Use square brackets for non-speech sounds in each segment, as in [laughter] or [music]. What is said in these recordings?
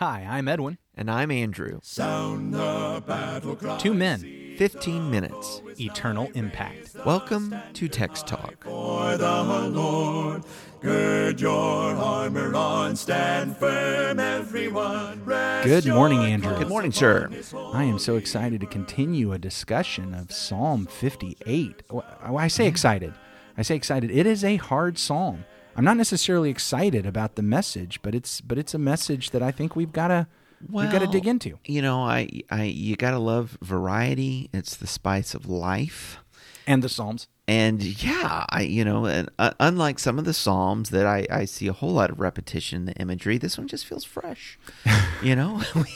Hi, I'm Edwin. And I'm Andrew. Sound the battle cry. Two men, 15 minutes. eternal impact. Welcome to Text Talk. For the Lord, gird your armor on, stand firm, everyone. Good morning, Andrew. Good morning, sir. I am so excited to continue a discussion of Psalm 58. I say excited. I say excited. It is a hard psalm. I'm not necessarily excited about the message, but it's but it's a message that I think we've got to we've got to dig into. You know, I, I, you gotta love variety. It's the spice of life. And the psalms. And yeah, I, you know, and uh, unlike some of the psalms that I, I see a whole lot of repetition in the imagery, this one just feels fresh. [laughs] you know, [laughs] we,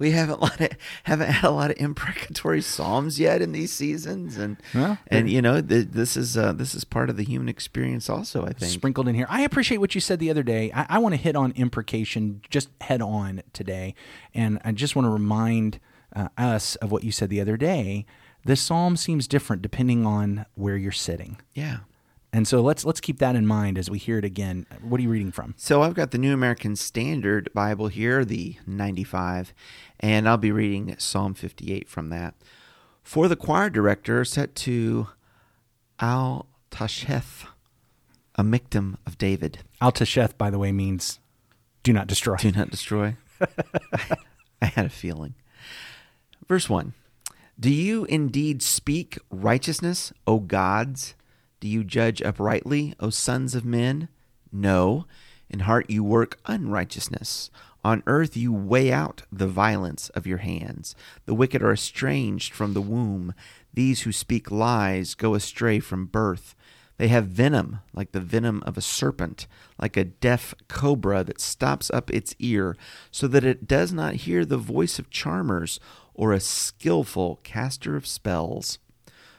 we haven't lot of, haven't had a lot of imprecatory psalms yet in these seasons, and and you know, th- this is uh, this is part of the human experience, also. I think. sprinkled in here. I appreciate what you said the other day. I, I want to hit on imprecation just head on today, and I just want to remind uh, us of what you said the other day. The psalm seems different depending on where you're sitting, Yeah. and so let's let's keep that in mind as we hear it again. What are you reading from? So I've got the New American Standard Bible here, the 95, and I'll be reading Psalm 58 from that. For the choir director, set to Al Tasheth, a Miktam of David. Al Tasheth, by the way, means do not destroy. Do not destroy. [laughs] I had a feeling. Verse 1 Do you indeed speak righteousness, O gods? Do you judge uprightly, O sons of men? No. In heart you work unrighteousness. On earth you weigh out the violence of your hands. The wicked are estranged from the womb. These who speak lies go astray from birth. They have venom like the venom of a serpent, like a deaf cobra that stops up its ear so that it does not hear the voice of charmers or a skillful caster of spells.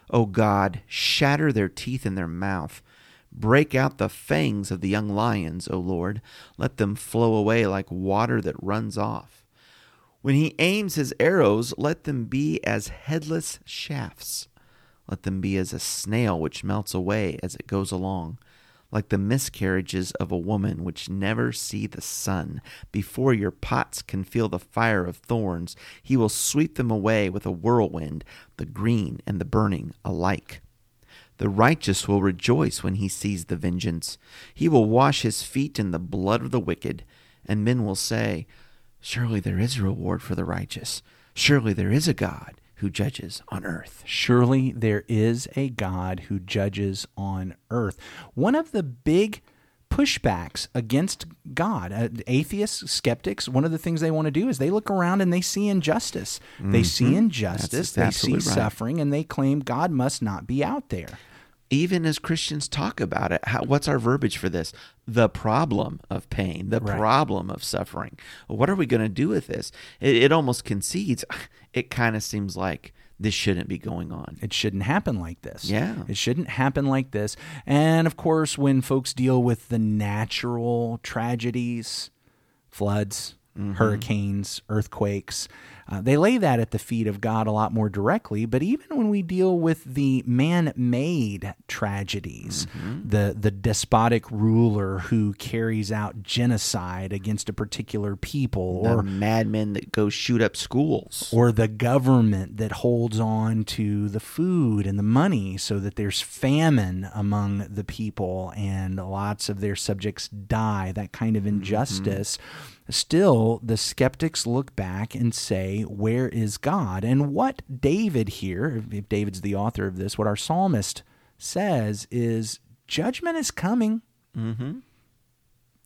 O God, shatter their teeth in their mouth. Break out the fangs of the young lions, O Lord. Let them flow away like water that runs off. When he aims his arrows, let them be as headless shafts. Let them be as a snail which melts away as it goes along, like the miscarriages of a woman which never see the sun. Before your pots can feel the fire of thorns, he will sweep them away with a whirlwind, the green and the burning alike. The righteous will rejoice when he sees the vengeance. He will wash his feet in the blood of the wicked, and men will say, Surely there is a reward for the righteous. Surely there is a God who judges on earth. Surely there is a God who judges on earth. One of the big pushbacks against God, uh, atheists, skeptics, one of the things they want to do is they look around and they see injustice. They see injustice, That's they see right. suffering, and they claim God must not be out there. Even as Christians talk about it, how, what's our verbiage for this? The problem of pain, the Right. problem of suffering. What are we going to do with this? It, it almost concedes. [sighs] It kind of seems like this shouldn't be going on. It shouldn't happen like this. Yeah. It shouldn't happen like this. And of course, when folks deal with the natural tragedies, floods, Mm-hmm. hurricanes, earthquakes, uh, they lay that at the feet of God a lot more directly. But even when we deal with the man made tragedies, mm-hmm. the, the despotic ruler who carries out genocide against a particular people, Or or madmen that go shoot up schools. or the government that holds on to the food and the money so that there's famine among the people and lots of their subjects die, that kind of mm-hmm. injustice. Still, the skeptics look back and say, Where is God? And what David here, if David's the author of this, what our psalmist says is, Judgment is coming. Mm-hmm.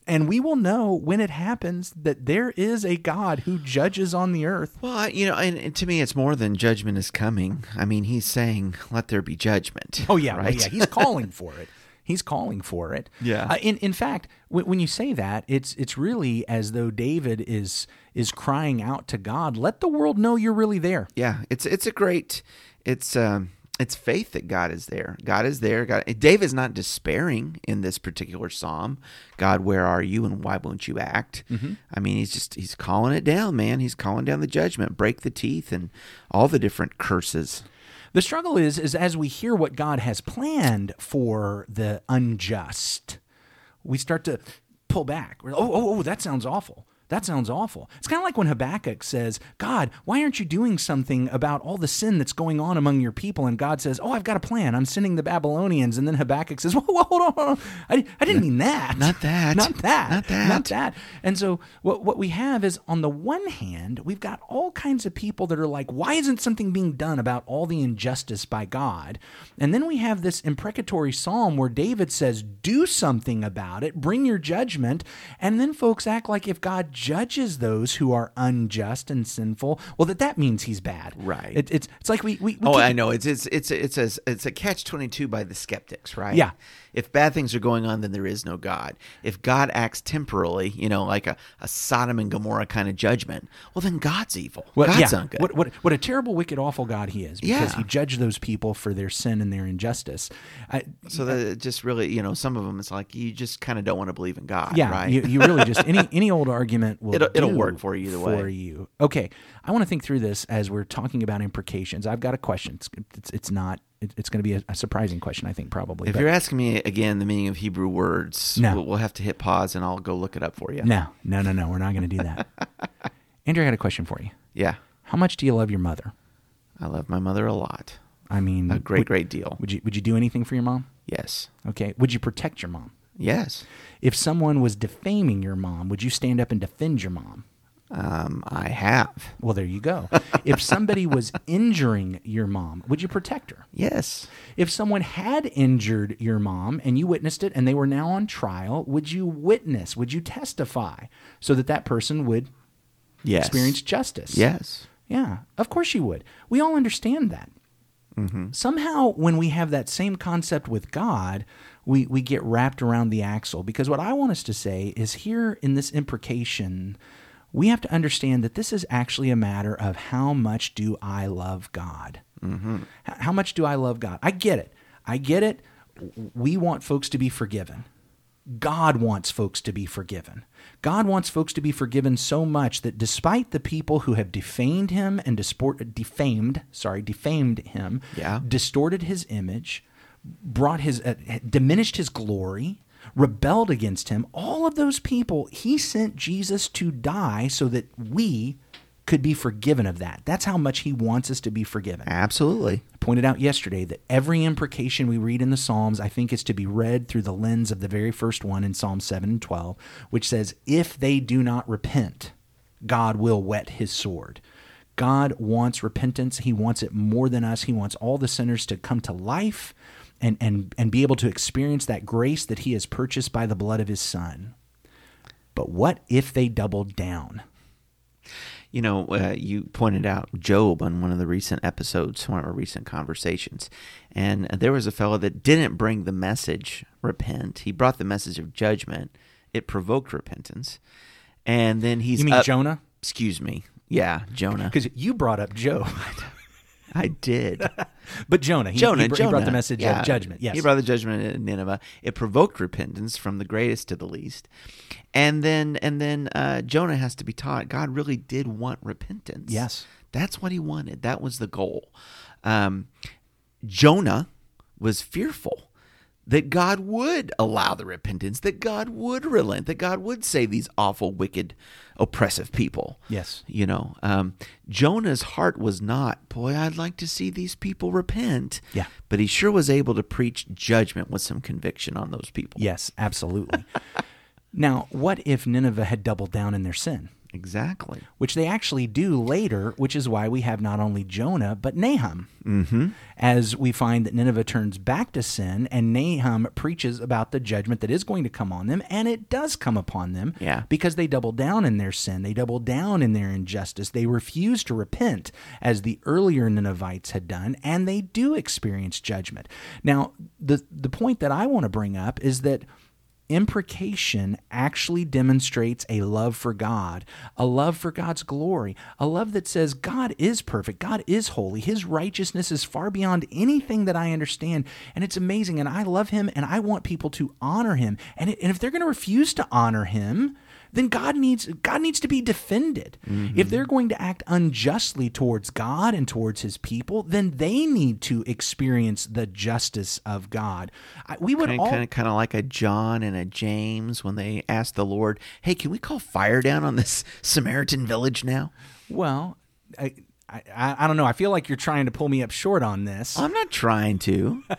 And we will know when it happens that there is a God who judges on the earth. Well, you know, and, and to me, it's more than judgment is coming. I mean, he's saying, "Let there be judgment." Oh yeah, well, yeah. He's calling for it. [laughs] He's calling for it. Yeah. Uh, in in fact, when, when you say that, it's it's really as though David is is crying out to God, "Let the world know you're really there." yeah. It's it's a great. It's um. It's faith that God is there. God is there. God. David's not despairing in this particular psalm. God, where are you, and why won't you act? I mean, he's just he's calling it down, man. He's calling down the judgment, break the teeth, and all the different curses. The struggle is is as we hear what God has planned for the unjust, we start to pull back. Oh, oh, oh, that sounds awful. That sounds awful. It's kind of like when Habakkuk says, God, why aren't you doing something about all the sin that's going on among your people? And God says, Oh, I've got a plan. I'm sending the Babylonians. And then Habakkuk says, [laughs] Whoa, whoa hold on. Hold on. I, I didn't mean that. Not that. [laughs] Not that. Not that. Not that. And so what, what we have is, on the one hand, we've got all kinds of people that are like, Why isn't something being done about all the injustice by God? And then we have this imprecatory psalm where David says, Do something about it, bring your judgment. And then folks act like if God judges those who are unjust and sinful, well, that that means he's bad. Right. It, it's it's like we we, we Oh, I know. It's it's it's it's a it's a catch twenty two by the skeptics, right? Yeah. If bad things are going on, then there is no God. If God acts temporally, you know, like a, a Sodom and Gomorrah kind of judgment, well, then God's evil. What, God's yeah, not good. What, what, what a terrible, wicked, awful God he is because Yeah. he judged those people for their sin and their injustice. I, so that just really, you know, some of them, it's like you just kind of don't want to believe in God, yeah, right? you, you really just any any old argument [laughs] will It'll- it'll work for you either for way. you. Okay, I want to think through this as we're talking about imprecations. I've got a question. It's it's, it's not. It's going to be a, a surprising question, I think, probably. if but- you're asking me again the meaning of Hebrew words, No. we'll, we'll have to hit pause and I'll go look it up for you. no, no, no, no, we're not going to do that. Andrew, I got a question for you. Yeah, How much do you love your mother? I love my mother a lot. I mean, A great, would, great deal. Would you would you do anything for your mom? Yes. Okay. Would you protect your mom? Yes. If someone was defaming your mom, would you stand up and defend your mom? Um, I have. Well, there you go. [laughs] if somebody was injuring your mom, would you protect her? Yes. If someone had injured your mom and you witnessed it and they were now on trial, would you witness? Would you testify so that that person would Yes. experience justice? Yes. Yeah, of course you would. We all understand that. Somehow, when we have that same concept with God, we, we get wrapped around the axle. Because what I want us to say is here in this imprecation, we have to understand that this is actually a matter of how much do I love God? Mm-hmm. H- How much do I love God? I get it. I get it. We want folks to be forgiven. God wants folks to be forgiven. God wants folks to be forgiven so much that despite the people who have defamed him and disport, defamed, sorry, defamed him, Yeah. distorted his image, brought his uh, diminished his glory, rebelled against him, all of those people, he sent Jesus to die so that we could be forgiven of that. That's how much he wants us to be forgiven. Absolutely. I pointed out yesterday that every imprecation we read in the Psalms, I think, is to be read through the lens of the very first one in Psalm 7 and 12, which says, If they do not repent, God will whet his sword. God wants repentance. He wants it more than us. He wants all the sinners to come to life and, and, and be able to experience that grace that he has purchased by the blood of his son. But what if they doubled down? You know, uh, you pointed out Job on one of the recent episodes, one of our recent conversations, and there was a fellow that didn't bring the message repent. He brought the message of judgment. It provoked repentance, and then he's You mean up- Jonah? Excuse me. Yeah, Jonah. [laughs] Because you brought up Job. [laughs] I did. [laughs] but Jonah, he, Jonah, he, br- he brought the message Yeah. of judgment. Yes. He brought the judgment in Nineveh. It provoked repentance from the greatest to the least. And then and then uh, Jonah has to be taught God really did want repentance. Yes. That's what he wanted. That was the goal. Um, Jonah was fearful that God would allow the repentance, that God would relent, that God would save these awful, wicked, oppressive people. Yes. You know, um, Jonah's heart was not, boy, I'd like to see these people repent. Yeah. But he sure was able to preach judgment with some conviction on those people. Yes, absolutely. [laughs] now, what if Nineveh had doubled down in their sin? Exactly. Which they actually do later, which is why we have not only Jonah, but Nahum. Mm-hmm. As we find that Nineveh turns back to sin, and Nahum preaches about the judgment that is going to come on them, and it does come upon them Yeah. because they double down in their sin. They double down in their injustice. They refuse to repent, as the earlier Ninevites had done, and they do experience judgment. Now, the, the point that I want to bring up is that imprecation actually demonstrates a love for God, a love for God's glory, a love that says God is perfect, God is holy, His righteousness is far beyond anything that I understand, and it's amazing. And I love Him, and I want people to honor Him. And, and if they're going to refuse to honor Him, then God needs God needs to be defended. Mm-hmm. If they're going to act unjustly towards God and towards his people, then they need to experience the justice of God. I- We would Kind all kind of, kind of like a John and a James when they asked the Lord, "Hey, can we call fire down on this Samaritan village now?" well, I, I I don't know. I feel like you're trying to pull me up short on this. I'm not trying to. [laughs]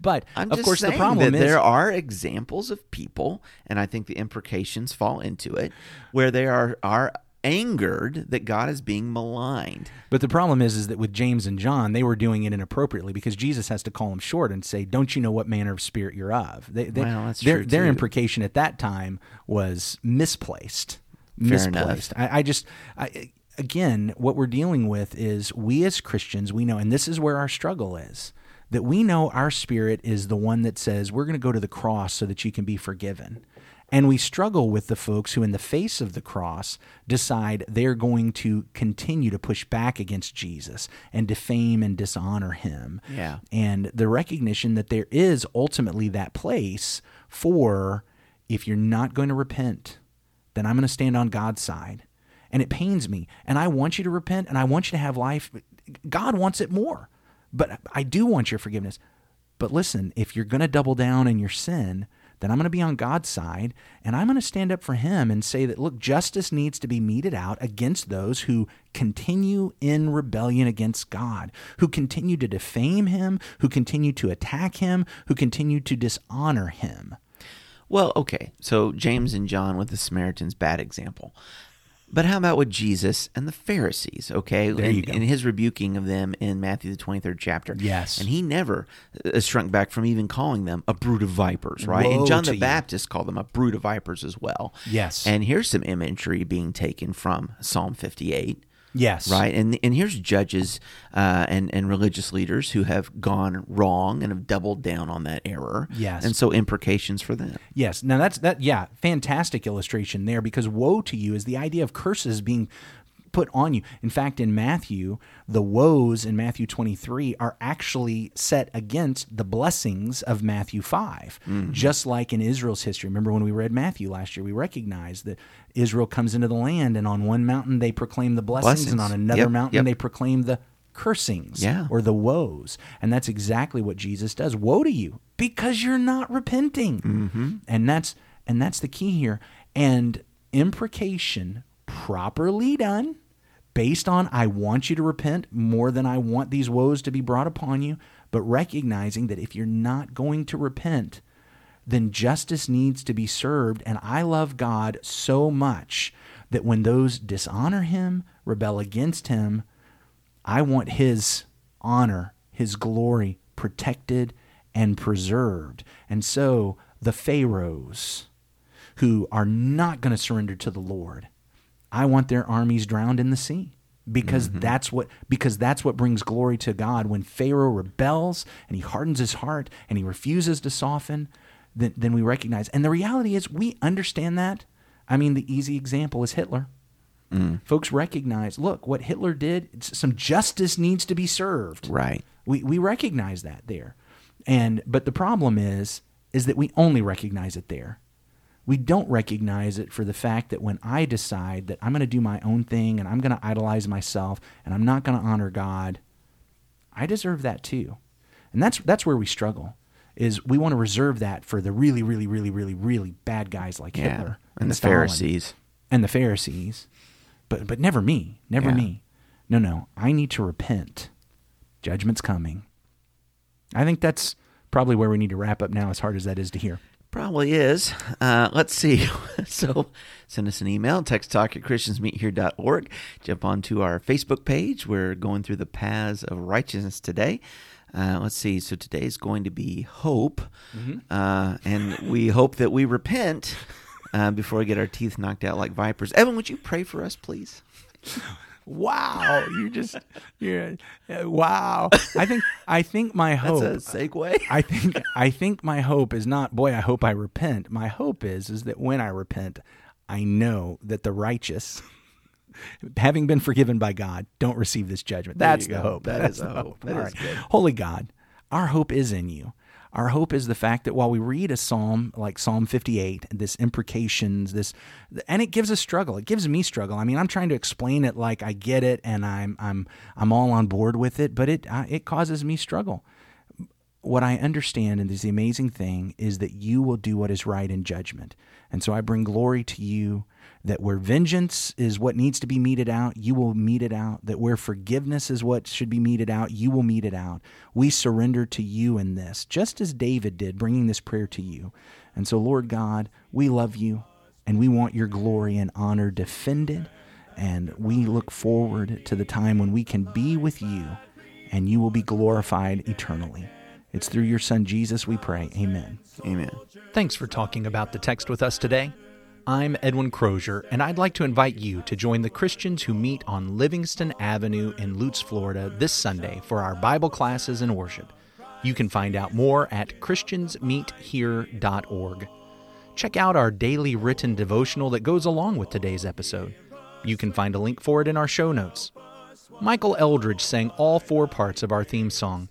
But I'm of just course, the problem that is there are examples of people, and I think the imprecations fall into it, where they are are angered that God is being maligned. But the problem is, is that with James and John, they were doing it inappropriately because Jesus has to call them short and say, "Don't you know what manner of spirit you're of?" They, they, Well, that's their true, their too. imprecation at that time was misplaced. Fair enough. misplaced. I, I just, I, again, what we're dealing with is we as Christians, we know, and this is where our struggle is. That we know our spirit is the one that says we're going to go to the cross so that you can be forgiven. And we struggle with the folks who, in the face of the cross, decide they're going to continue to push back against Jesus and defame and dishonor him. Yeah. And the recognition that there is ultimately that place for if you're not going to repent, then I'm going to stand on God's side. And it pains me. And I want you to repent and I want you to have life. God wants it more. But I do want your forgiveness. But listen, if you're going to double down in your sin, then I'm going to be on God's side and I'm going to stand up for Him and say that, look, justice needs to be meted out against those who continue in rebellion against God, who continue to defame Him, who continue to attack Him, who continue to dishonor Him. Well, okay. So James and John with the Samaritans, bad example. But how about with Jesus and the Pharisees? Okay, There go. in his rebuking of them in Matthew the twenty third chapter. Yes. and he never uh, shrunk back from even calling them a brood of vipers, right? Woe and John the you. Baptist called them a brood of vipers as well. Yes. And here's some imagery being taken from Psalm fifty eight. Yes. Right, and and here's judges uh, and and religious leaders who have gone wrong and have doubled down on that error. Yes. and so imprecations for them. Yes. Now that's that. Yeah, fantastic illustration there because woe to you is the idea of curses being put on you. In fact, in Matthew, the woes in Matthew 23 are actually set against the blessings of Matthew 5. Just like in Israel's history. Remember when we read Matthew last year, we recognized that Israel comes into the land and on one mountain they proclaim the blessings, and on another Yep, mountain yep. they proclaim the cursings Yeah. or the woes. And that's exactly what Jesus does. Woe to you because you're not repenting. Mm-hmm. And that's and that's the key here. And imprecation properly done based on I want you to repent more than I want these woes to be brought upon you, but recognizing that if you're not going to repent, then justice needs to be served. And I love God so much that when those dishonor him, rebel against him, I want his honor, his glory protected and preserved. And so the Pharaohs who are not going to surrender to the Lord, I want their armies drowned in the sea. Because mm-hmm. that's what because that's what brings glory to God. When Pharaoh rebels and he hardens his heart and he refuses to soften, then, then we recognize. And the reality is we understand that. I mean, the easy example is Hitler. Mm. Folks recognize, look, what Hitler did, some justice needs to be served. Right. We we recognize that there. And but the problem is is that we only recognize it there. We don't recognize it for the fact that when I decide that I'm going to do my own thing and I'm going to idolize myself and I'm not going to honor God, I deserve that too. And that's that's where we struggle. Is we want to reserve that for the really really really really really bad guys like Yeah. Hitler And the Stalin Pharisees. and the Pharisees, but but never me, never Yeah. me. No, no, I need to repent. Judgment's coming. I think that's probably where we need to wrap up now, as hard as that is to hear. Probably is. Uh, let's see. [laughs] so send us an email, text talk at christiansmeethere.org. Jump onto our Facebook page. We're going through the paths of righteousness today. Uh, let's see. So today is going to be hope. Uh, and we hope that we repent uh, before we get our teeth knocked out like vipers. Edwin, would you pray for us, please? [laughs] Wow, you just you're uh, wow. I think I think my hope. That's a segue. I think I think my hope is not boy. I hope I repent. My hope is is that when I repent, I know that the righteous, having been forgiven by God, don't receive this judgment. There That's the hope. That That's is the hope. That is right. good. Holy God, our hope is in you. Our hope is the fact that while we read a psalm like Psalm 58, this imprecations, this, and it gives us struggle. It gives me struggle. I mean, I'm trying to explain it like I get it and I'm I'm I'm all on board with it, but it uh, it causes me struggle. What I understand, and this is the amazing thing, is that you will do what is right in judgment. And so I bring glory to you that where vengeance is what needs to be meted out, you will mete it out. That where forgiveness is what should be meted out, you will mete it out. We surrender to you in this, just as David did, bringing this prayer to you. And so, Lord God, we love you and we want your glory and honor defended. And we look forward to the time when we can be with you and you will be glorified eternally. It's through your Son, Jesus, we pray. Amen. Amen. Thanks for talking about the text with us today. I'm Edwin Crozier, and I'd like to invite you to join the Christians who meet on Livingston Avenue in Lutz, Florida this Sunday for our Bible classes and worship. You can find out more at ChristiansMeetHere.org. Check out our daily written devotional that goes along with today's episode. You can find a link for it in our show notes. Michael Eldridge sang all four parts of our theme song.